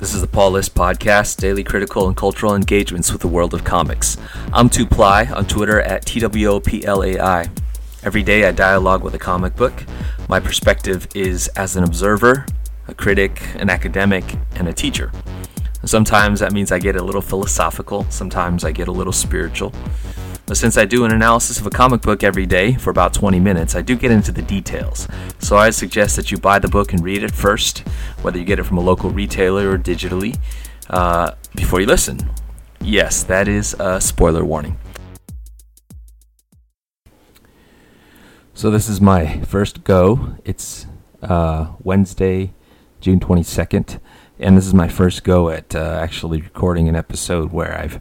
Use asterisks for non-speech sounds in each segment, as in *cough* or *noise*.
This is the Paul List Podcast, daily critical and cultural engagements with the world of comics. I'm Tuplai on Twitter at TWOPLAI. Every day I dialogue with a comic book. My perspective is as an observer, a critic, an academic, and a teacher. Sometimes that means I get a little philosophical, sometimes I get a little spiritual. But since I do an analysis of a comic book every day for about 20 minutes, I do get into the details. So I suggest that you buy the book and read it first, whether you get it from a local retailer or digitally, uh, before you listen. Yes, that is a spoiler warning. So this is my first go. It's uh, Wednesday, June 22nd, and this is my first go at uh, actually recording an episode where I've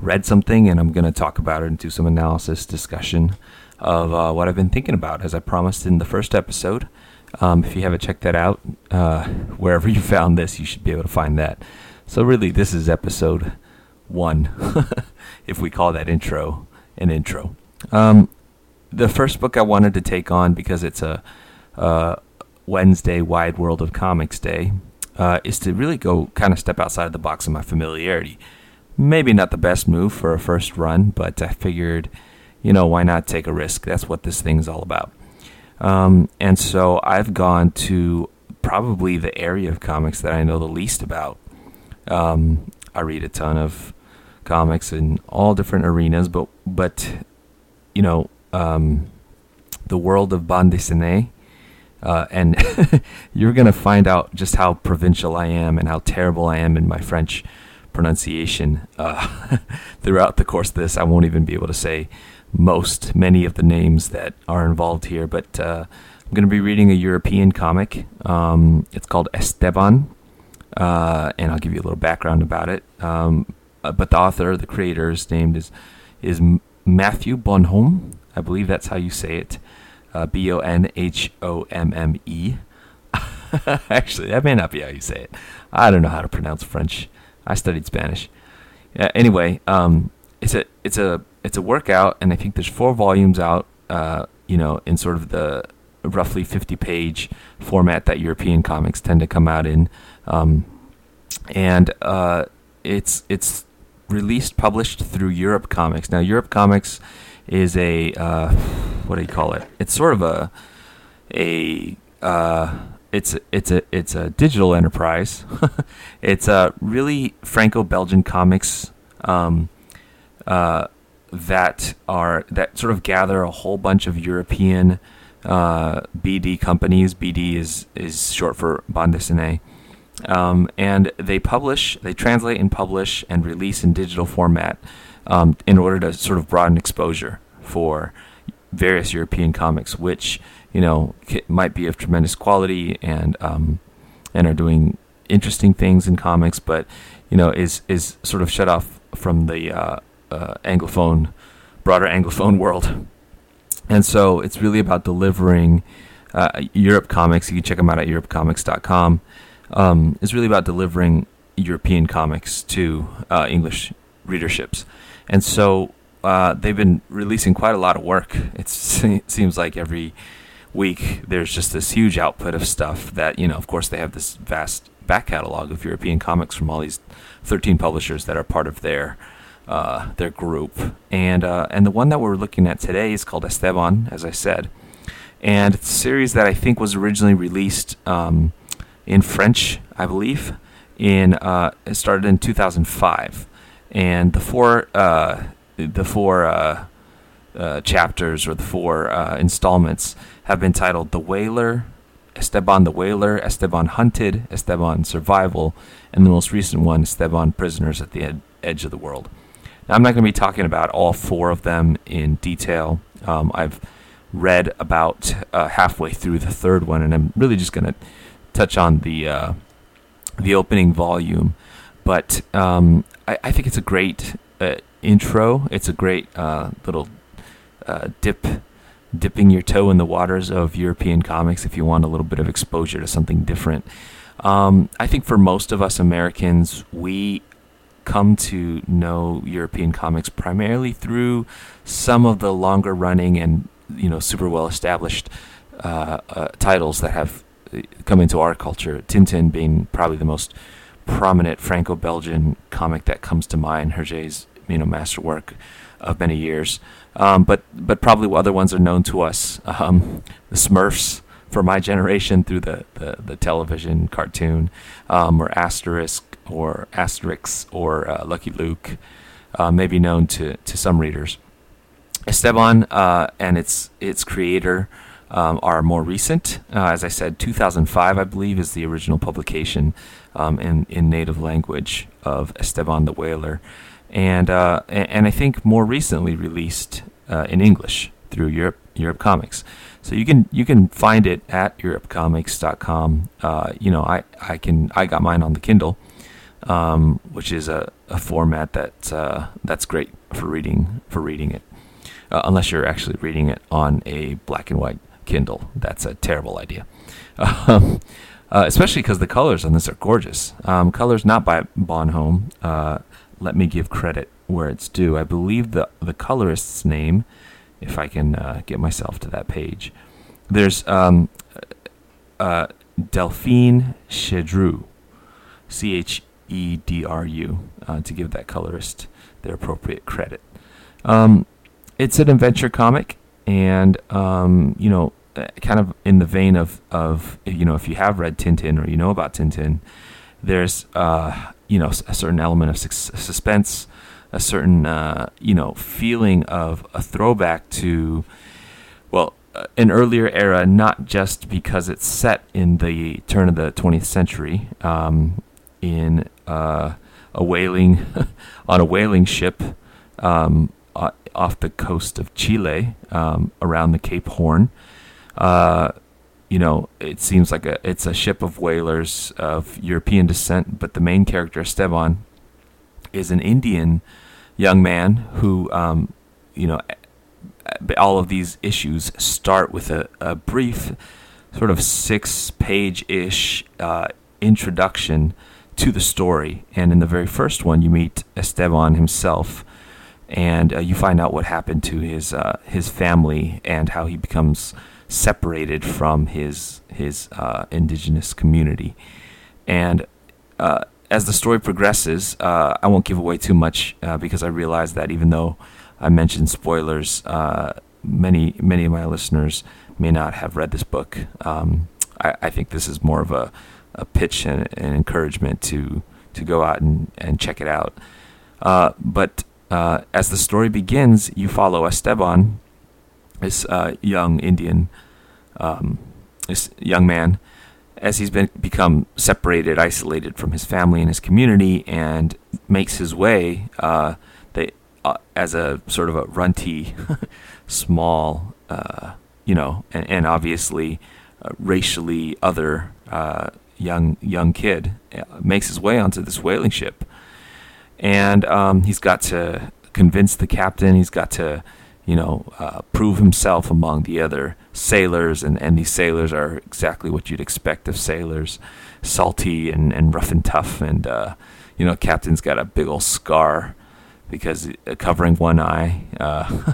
read something and I'm going to talk about it and do some analysis, discussion of uh, what I've been thinking about, as I promised in the first episode. Um, if you haven't checked that out, uh, *laughs* wherever you found this, you should be able to find that. So, really, this is episode one, *laughs* if we call that intro an intro. Um, the first book I wanted to take on because it's a, Wednesday Wide World of Comics Day uh, is to really go kind of step outside of the box of my familiarity maybe not the best move for a first run, but I figured, you know, why not take a risk? That's what this thing's all about. Um, and so I've gone to probably the area of comics that I know the least about. Um, I read a ton of comics in all different arenas, but but you know, um, the world of bande dessinée. Uh, and *laughs* you're going to find out just how provincial I am and how terrible I am in my French pronunciation uh, *laughs* throughout the course of this. I won't even be able to say most, many of the names that are involved here, but uh, I'm going to be reading a European comic. Um, it's called Esteban, uh, and I'll give you a little background about it. Um, uh, but the author, the creator, is named is is Matthew Bonhomme. I believe that's how you say it. Uh, B O N H O M M E. *laughs* Actually, that may not be how you say it. I don't know how to pronounce French. I studied Spanish. Yeah, anyway, um, it's a it's a it's a workout, and I think there's four volumes out. Uh, you know, in sort of the roughly 50 page format that European comics tend to come out in, um, and uh, it's it's released published through Europe Comics. Now, Europe Comics is a uh, what do you call it? It's sort of a a uh, it's it's a it's a digital enterprise. *laughs* it's a really Franco-Belgian comics um, uh, that are that sort of gather a whole bunch of European uh, BD companies. BD is is short for bande dessinée. Um, and they publish, they translate and publish and release in digital format um, in order to sort of broaden exposure for various European comics, which you know might be of tremendous quality and um, and are doing interesting things in comics, but you know is is sort of shut off from the uh, uh, anglophone, broader anglophone *laughs* world. And so it's really about delivering uh, Europe comics. You can check them out at europecomics.com. Um, it's really about delivering European comics to uh, English readerships. And so uh, they've been releasing quite a lot of work. It's, it *laughs* seems like every week there's just this huge output of stuff that you know. Of course, they have this vast back catalog of European comics from all these 13 publishers that are part of their uh, their group. And uh, and the one that we're looking at today is called Esteban, as I said, and it's a series that I think was originally released um, in French, I believe. In uh, it started in 2005, and the four uh, the four uh, uh, chapters or the four uh, installments have been titled The Whaler, Esteban the Whaler, Esteban Hunted, Esteban Survival, and the most recent one, Esteban Prisoners at the ed- Edge of the World. Now, I'm not going to be talking about all four of them in detail. Um, I've read about uh, halfway through the third one, and I'm really just going to touch on the uh, the opening volume. But um, I, I, think it's a great uh, intro. It's a great uh, little uh, dip, dipping your toe in the waters of European comics if you want a little bit of exposure to something different. Um, I think for most of us Americans, we come to know European comics primarily through some of the longer running and you know super well established uh, uh, titles that have uh, come into our culture. Tintin being probably the most prominent Franco-Belgian comic that comes to mind. Hergé's you know masterwork of many years. Um, but but probably other ones are known to us. Um, the Smurfs for my generation through the, the, the television cartoon, um, or Asterisk or Asterix or uh, Lucky Luke, uh, may be known to, to some readers. Esteban uh, and its its creator um, are more recent. Uh, as I said, 2005, I believe, is the original publication um, in in native language of Esteban the Whaler and uh, and I think more recently released uh, in English through Europe Europe Comics. So you can you can find it at europecomics.com. Uh, you know, I, I can I got mine on the Kindle, um, which is a, a format that uh, that's great for reading for reading it. Uh, unless you're actually reading it on a black and white Kindle, that's a terrible idea. *laughs* Um, uh, especially because the colors on this are gorgeous. Um, colors not by Bonhomme let me give credit where it's due. I believe the the colorist's name, if I can uh, get myself to that page. There's um, uh, Delphine Chedru, C H E D R U, uh, to give that colorist their appropriate credit. Um, it's an adventure comic, and um, you know, uh, kind of in the vein of of you know, if you have read Tintin or you know about Tintin, there's uh, you know a certain element of suspense, a certain uh, you know feeling of a throwback to well uh, an earlier era, not just because it's set in the turn of the 20th century um, in uh, a whaling *laughs* on a whaling ship um, off the coast of Chile um, around the Cape Horn. You know, it seems like a it's a ship of whalers of European descent, but the main character Esteban is an Indian young man who, um, you know, all of these issues start with a, a brief, sort of six-page-ish uh, introduction to the story, and in the very first one, you meet Esteban himself, and uh, you find out what happened to his uh, his family and how he becomes separated from his his uh, indigenous community. And uh, as the story progresses, uh, I won't give away too much uh, because I realize that even though I mentioned spoilers, uh, many many of my listeners may not have read this book. Um, I, I, think this is more of a, a pitch and an encouragement to to go out and, and check it out. But as the story begins, you follow Esteban, this uh, young Indian, um, this young man, as he's been become separated, isolated from his family and his community, and makes his way uh, they, uh, as a sort of a runty, *laughs* small, uh, you know, and, and obviously uh, racially other uh, young young kid, makes his way onto this whaling ship, and um, he's got to convince the captain. He's got to you know, uh, prove himself among the other sailors, and, and these sailors are exactly what you'd expect of sailors, salty and, and rough and tough, and uh, you know, captain's got a big old scar because uh, covering one eye, uh,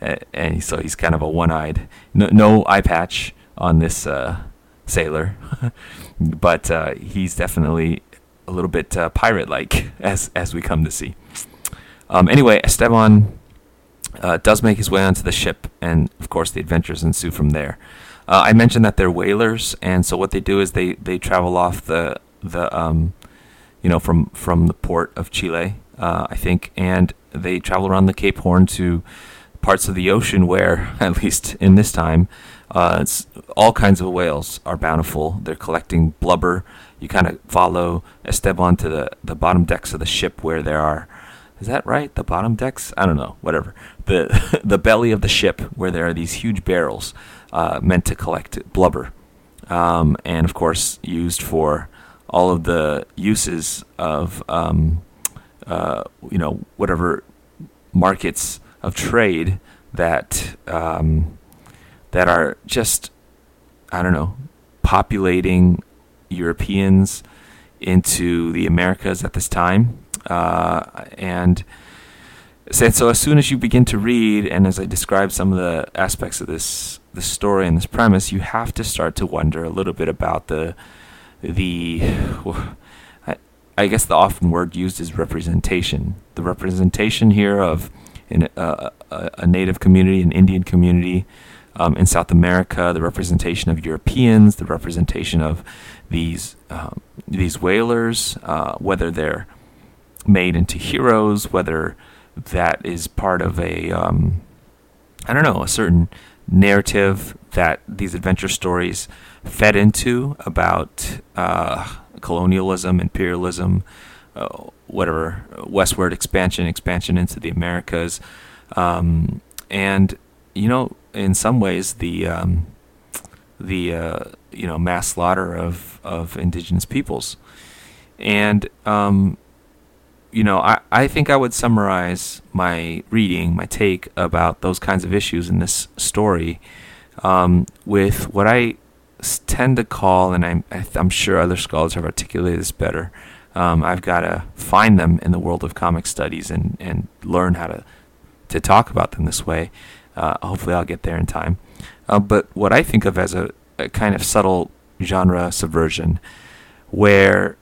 *laughs* and so he's kind of a one-eyed, no, no eye patch on this uh, sailor, *laughs* but uh, he's definitely a little bit pirate-like, *laughs* as as we come to see. Um, anyway, Esteban uh, does make his way onto the ship, and of course, the adventures ensue from there. Uh, I mentioned that they're whalers, and so what they do is they, they travel off the the um, you know from from the port of Chile, uh, I think, and they travel around the Cape Horn to parts of the ocean where, *laughs* at least in this time, uh, all kinds of whales are bountiful. They're collecting blubber. You kind of follow Esteban to the, the bottom decks of the ship where there are is that right? The bottom decks? I don't know. Whatever. The *laughs* the belly of the ship where there are these huge barrels uh, meant to collect blubber, um, and of course used for all of the uses of um, uh, you know whatever markets of trade that um, that are just I don't know populating Europeans into the Americas at this time uh, and so as soon as you begin to read, and as I describe some of the aspects of this this story and this premise, you have to start to wonder a little bit about the the I guess the often word used is representation. The representation here of in a, a, a native community, an Indian community um, in South America, the representation of Europeans, the representation of these um, these whalers, uh, whether they're made into heroes, whether that is part of a um, I don't know a certain narrative that these adventure stories fed into about uh, colonialism, imperialism, uh, whatever, westward expansion, expansion into the Americas, um, and you know, in some ways, the um, the uh, you know mass slaughter of of indigenous peoples, and um, you know, I, I think I would summarize my reading, my take about those kinds of issues in this story um, with what I tend to call, and I'm, I'm sure other scholars have articulated this better. Um, I've got to find them in the world of comic studies and, and learn how to, to talk about them this way. Uh, hopefully, I'll get there in time. Uh, but what I think of as a, a kind of subtle genre subversion, where,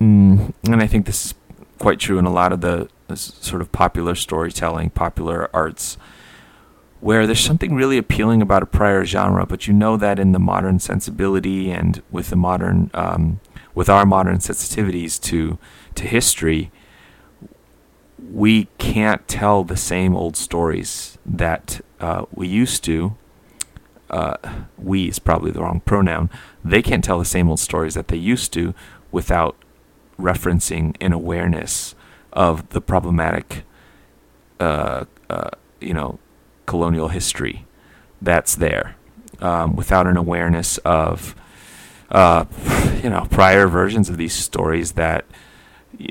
mm, and I think this is quite true in a lot of the sort of popular storytelling, popular arts, where there's something really appealing about a prior genre, but you know that in the modern sensibility and with the modern, um, with our modern sensitivities to to history, we can't tell the same old stories that uh, we used to. Uh, we is probably the wrong pronoun. They can't tell the same old stories that they used to without referencing an awareness of the problematic, uh, uh, you know, colonial history that's there, um, without an awareness of, uh, *sighs* you know, prior versions of these stories that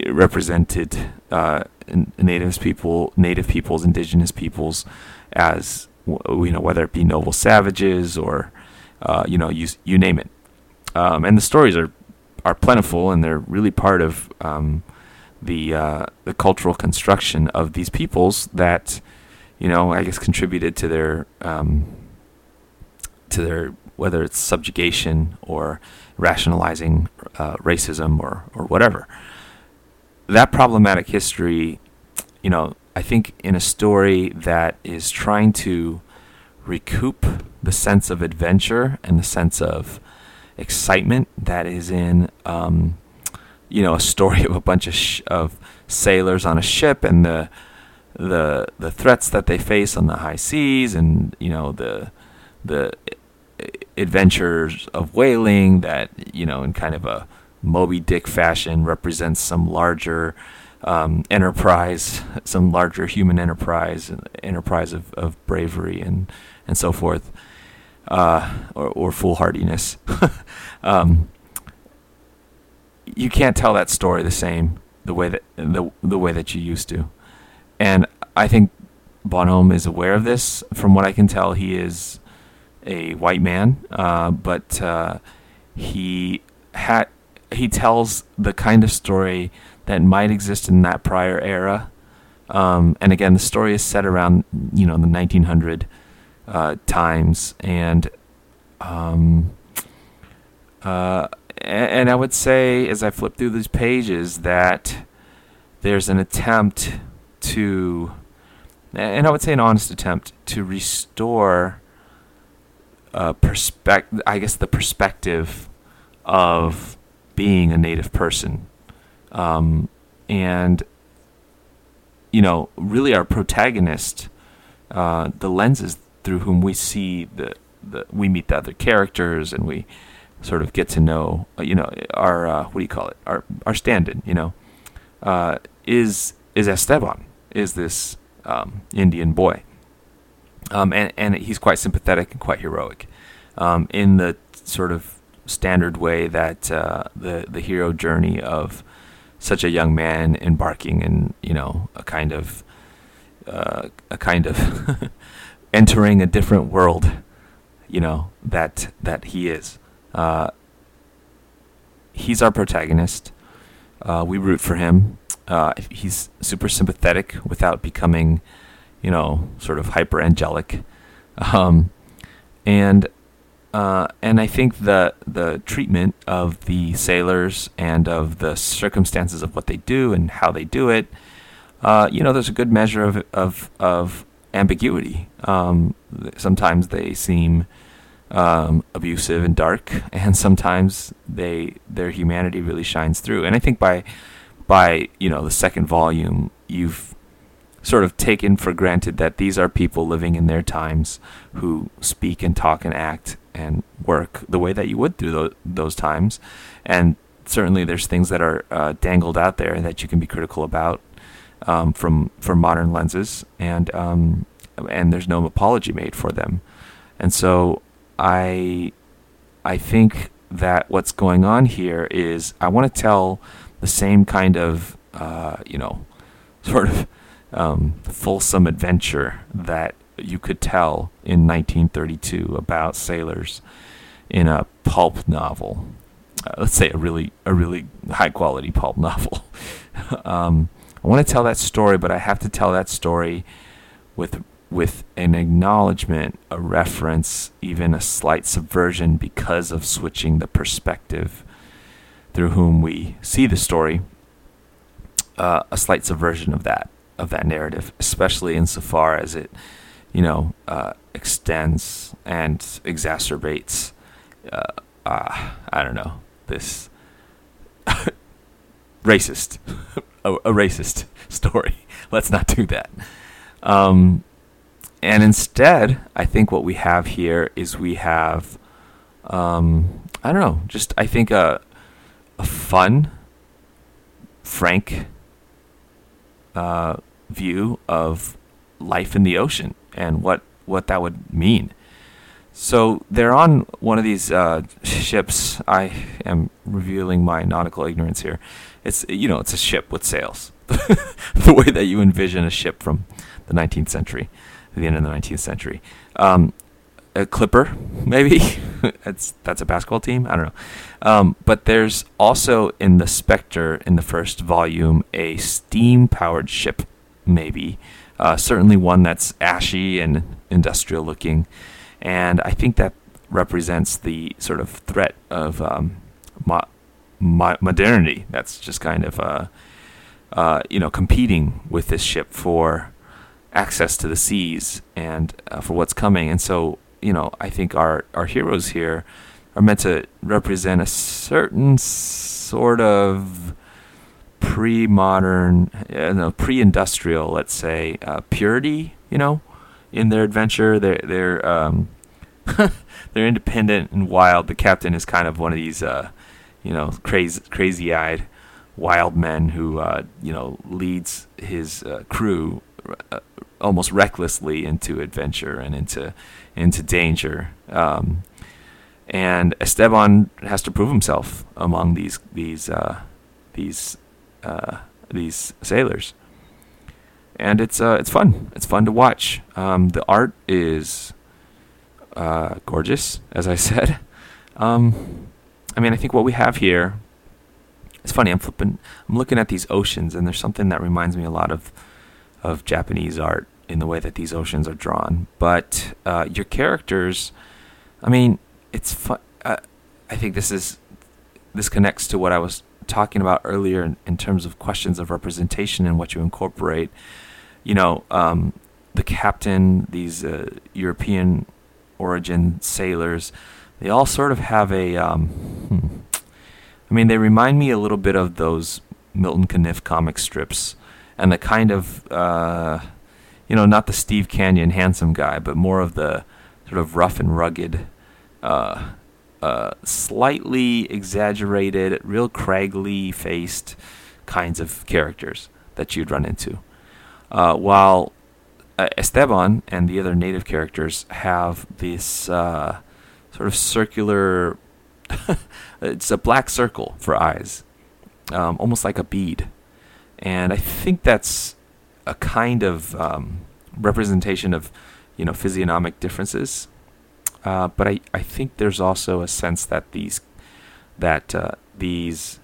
represented uh, natives people, native peoples, indigenous peoples, as you know, whether it be noble savages or, uh, you know, you you name it. Um, and the stories are are plentiful and they're really part of um, the uh, the cultural construction of these peoples that you know I guess contributed to their um, to their whether it's subjugation or rationalizing uh, racism or or whatever. That problematic history, you know, I think in a story that is trying to recoup the sense of adventure and the sense of excitement that is in, um, you know, a story *laughs* of a bunch of sh- of sailors on a ship and the the the threats that they face on the high seas and you know the the adventures of whaling that you know in kind of a Moby Dick fashion represents some larger um, enterprise, *laughs* some larger human enterprise, enterprise of, of bravery and and so forth uh, or, or foolhardiness. *laughs* um, you can't tell that story the same the way that the the way that you used to, and I think Bonhomme is aware of this. From what I can tell, he is a white man, uh, but uh, he had he tells the kind of story that might exist in that prior era. Um, and again, the story is set around you know the 1900 uh, times, and um, uh, and I would say as I flip through these pages that there's an attempt to, and I would say an honest attempt to restore uh, perspective. I guess the perspective of being a native person, um, and you know, really our protagonist, uh, the lenses through whom we see the, the we meet the other characters and we sort of get to know uh, you know our uh, what do you call it? Our our stand-in you know? Uh, is is Esteban is this um, Indian boy. Um, and and he's quite sympathetic and quite heroic. Um, in the sort of standard way that uh, the the hero journey of such a young man embarking in you know a kind of uh, a kind of *laughs* entering a different world, you know that that he is. Uh, he's our protagonist. Uh, we root for him. Uh, he's super sympathetic without becoming, you know, sort of hyper angelic, um, and uh, and I think the the treatment of the sailors and of the circumstances of what they do and how they do it, uh, you know, there's a good measure of of of ambiguity. Um, sometimes they seem um, abusive and dark, *laughs* and sometimes they their humanity really shines through. And I think by by you know the second volume, you've sort of taken for granted that these are people living in their times who speak and talk and act and work the way that you would through those, those times. And certainly, there's things that are uh, dangled out there that you can be critical about um, from from modern lenses, and um, and there's no apology made for them. And so, I I think that what's going on here is I want to tell the same kind of uh, you know *laughs* sort of um, fulsome adventure that you could tell in 1932 about sailors in a pulp novel. Uh, let's say a really a really high quality pulp *laughs* novel. *laughs* um, I want to tell that story, but I have to tell that story with with an acknowledgement, a reference, even a slight subversion because of switching the perspective through whom we see the story. Uh, a slight subversion of that of that narrative, especially insofar as it, you know, uh, extends and exacerbates. Uh, uh, I don't know this *laughs* racist, a, a, racist *laughs* story. *laughs* Let's not do that. Um, and instead, I think what we have here is we have, um, I don't know, just I think a a fun, frank uh, view of life in the ocean and what, what that would mean. So they're on one of these uh, ships. I am revealing my nautical ignorance here. It's you know it's a ship with sails, *laughs* the way that you envision a ship from the 19th century, the end of the 19th century. Um, a Clipper, maybe. *laughs* that's that's a basketball team. I don't know. Um, but there's also in the Spectre in the first volume a steam powered ship, maybe. Uh, certainly one that's ashy and industrial looking, and I think that represents the sort of threat of um, mo- mo- modernity. That's just kind of uh, uh, you know competing with this ship for access to the seas and uh, for what's coming. And so you know, I think our our heroes here are meant to represent a certain sort of pre-modern, you know, pre-industrial, let's say, uh, purity. You know, in their adventure, they're they're um, *laughs* they're independent and wild. The captain is kind of one of these, uh, you know, crazy crazy-eyed wild men who uh, you know leads his uh, crew uh, almost recklessly into adventure and into into danger. Um, and Esteban has to prove himself among these these uh, these uh, these sailors, and it's uh, it's fun. It's fun to watch. Um, the art is uh, gorgeous, as I *laughs* said. Um, I mean, I think what we have here. It's funny. I'm flipping. I'm looking at these oceans, and there's something that reminds me a lot of of Japanese art in the way that these oceans are drawn. But uh, your characters, I mean, it's fun. Uh, I think this is this connects to what I was talking about earlier in, in terms of questions of representation and what you incorporate. You know, um, the captain, these uh, European origin sailors, they all sort of have a. Um, hmm, I mean, they remind me a little bit of those Milton Caniff comic strips and the kind of uh, you know not the Steve Canyon handsome guy, but more of the sort of rough and rugged, uh, uh, slightly exaggerated, real craggly faced kinds of characters that you'd run into. Uh, while uh, Esteban and the other native characters have this uh, sort of circular. *laughs* it's a black circle for eyes, um, almost like a bead and I think that's a kind of um, representation of you know physiognomic differences. Uh, but I, I think there's also a sense that these that uh, these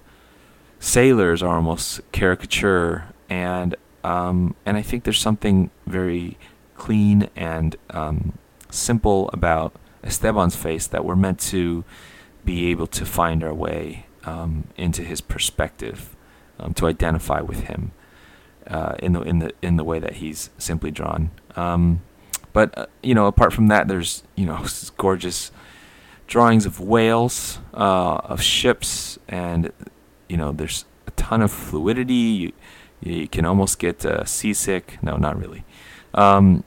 sailors are almost caricature and um, and I think there's something very clean and um, simple about Esteban's face that we're meant to be able to find our way um, into his perspective, um, to identify with him uh, in the in the in the way that he's simply drawn. But uh, you know, apart from that, there's you know gorgeous drawings of whales, uh, of ships, and you know there's a ton of fluidity. You, you can almost get uh, seasick. No, not really. Um,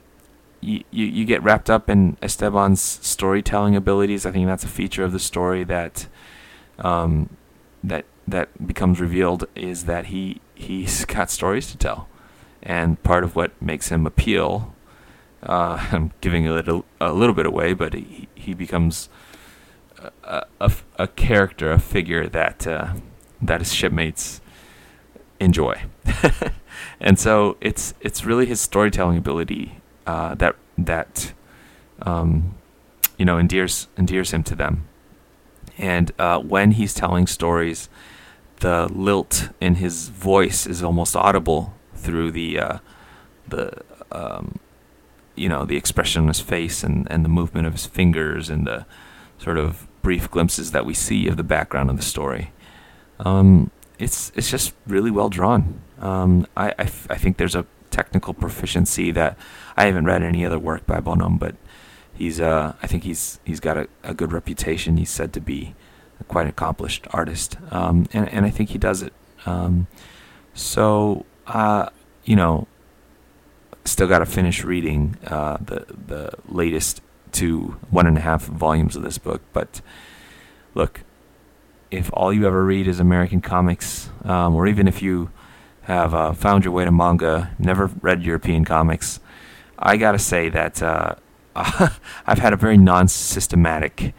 you, you, you get wrapped up in Esteban's storytelling abilities. I think that's a feature of the story that um, that that becomes revealed is that he he's *laughs* got stories to tell, and part of what makes him appeal. Uh, *laughs* I'm giving a little a little bit away, but he he becomes a, a, a character, a figure that uh, that his shipmates enjoy, *laughs* and so it's it's really his storytelling ability uh, that that um, you know endears endears him to them. And uh, when he's telling stories, the lilt in his voice is almost audible through the uh, the um, you know the expression on his face and, and the movement of his fingers and the sort of brief glimpses that we see of the background of the story. Um, it's it's just really well drawn. Um, I, I, f- I think there's a technical proficiency that I haven't read any other work by Bonhomme, but he's uh, I think he's he's got a, a good reputation. He's said to be a quite accomplished artist, um, and and I think he does it. Um, so uh, you know, still got to finish reading uh, the the latest two one and a half volumes of this book. But look, if all you ever read is American comics, um, or even if you have uh, found your way to manga, never read European comics, I gotta say that uh, *laughs* I've had a very non-systematic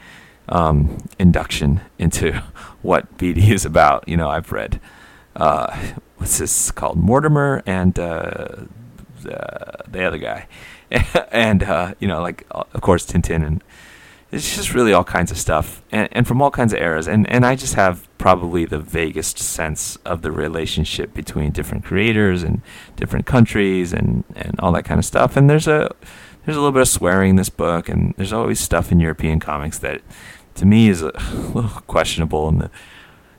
um, induction into *laughs* what BD is about. You know, I've read uh, what's this called, Mortimer, and uh, the, the other guy, *laughs* and uh, you know, like of course Tintin and it's just really all kinds of stuff and, and from all kinds of eras. And, and i just have probably the vaguest sense of the relationship between different creators and different countries and, and all that kind of stuff. And there's a there's a little bit of swearing in this book and there's always stuff in european comics that to me is a *laughs* little questionable in the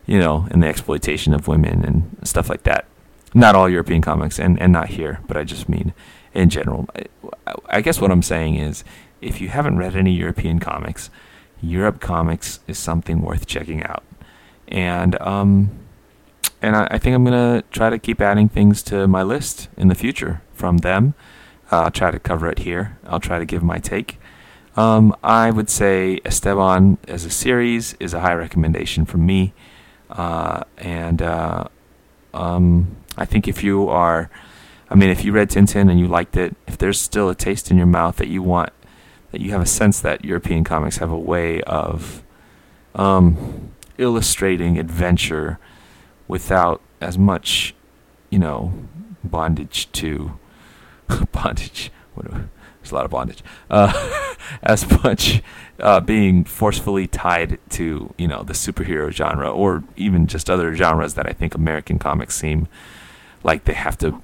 you know in the exploitation of women and stuff like that not all european comics and, and not here but i just mean in general I, I guess what i'm saying is if you haven't read any European comics, Europe comics is something worth checking out. And um, and I, I, think I'm gonna try to keep adding things to my list in the future from them. Uh, I'll try to cover it here. I'll try to give my take. Um, I would say Esteban as a series is a high recommendation from me. Uh, and uh, um, I think if you are, I mean, if you read Tintin and you liked it, if there's still a taste in your mouth that you want that you have a sense that European comics have a way of um, illustrating adventure without as much, you know, bondage to *laughs* bondage. there's a lot of bondage. Uh, *laughs* as much uh, being forcefully tied to you know the superhero genre or even just other genres that I think American comics seem like they have to,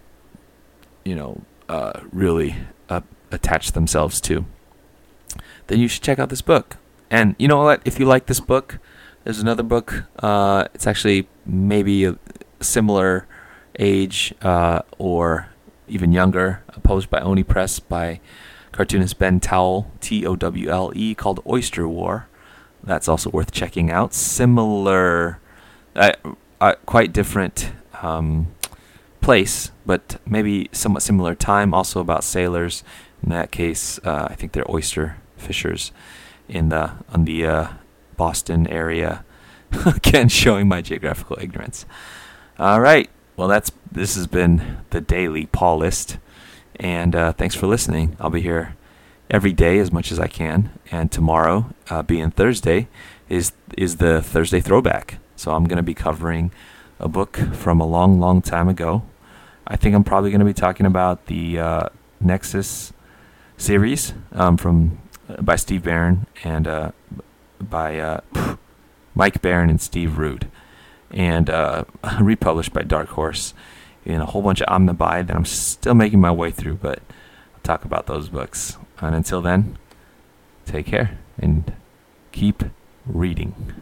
you know, uh, really uh, attach themselves to then you should check out this book. And you know what? If you like this book, there's another book. Uh, it's actually maybe a similar age uh, or even younger, published by Oni Press by cartoonist Ben Towle, T O W L E, called Oyster War. That's also worth checking out. Similar, uh, uh, quite different um, place, but maybe somewhat similar time. Also about sailors. In that case, uh, I think they're oyster fishers in the on the uh, Boston area. *laughs* Again, showing my geographical ignorance. All right. Well, that's this has been the daily Paul list, and uh, thanks for listening. I'll be here every day as much as I can, and tomorrow, uh, being Thursday, is is the Thursday throwback. So I'm going to be covering a book from a long, long time ago. I think I'm probably going to be talking about the uh, Nexus series um, from by Steve Barron and uh, by uh, Mike Baron and Steve Rude, and uh, *laughs* republished by Dark Horse in a whole bunch of omnibuy that I'm still making my way through, but I'll talk about those books. And until then, take care. and keep reading.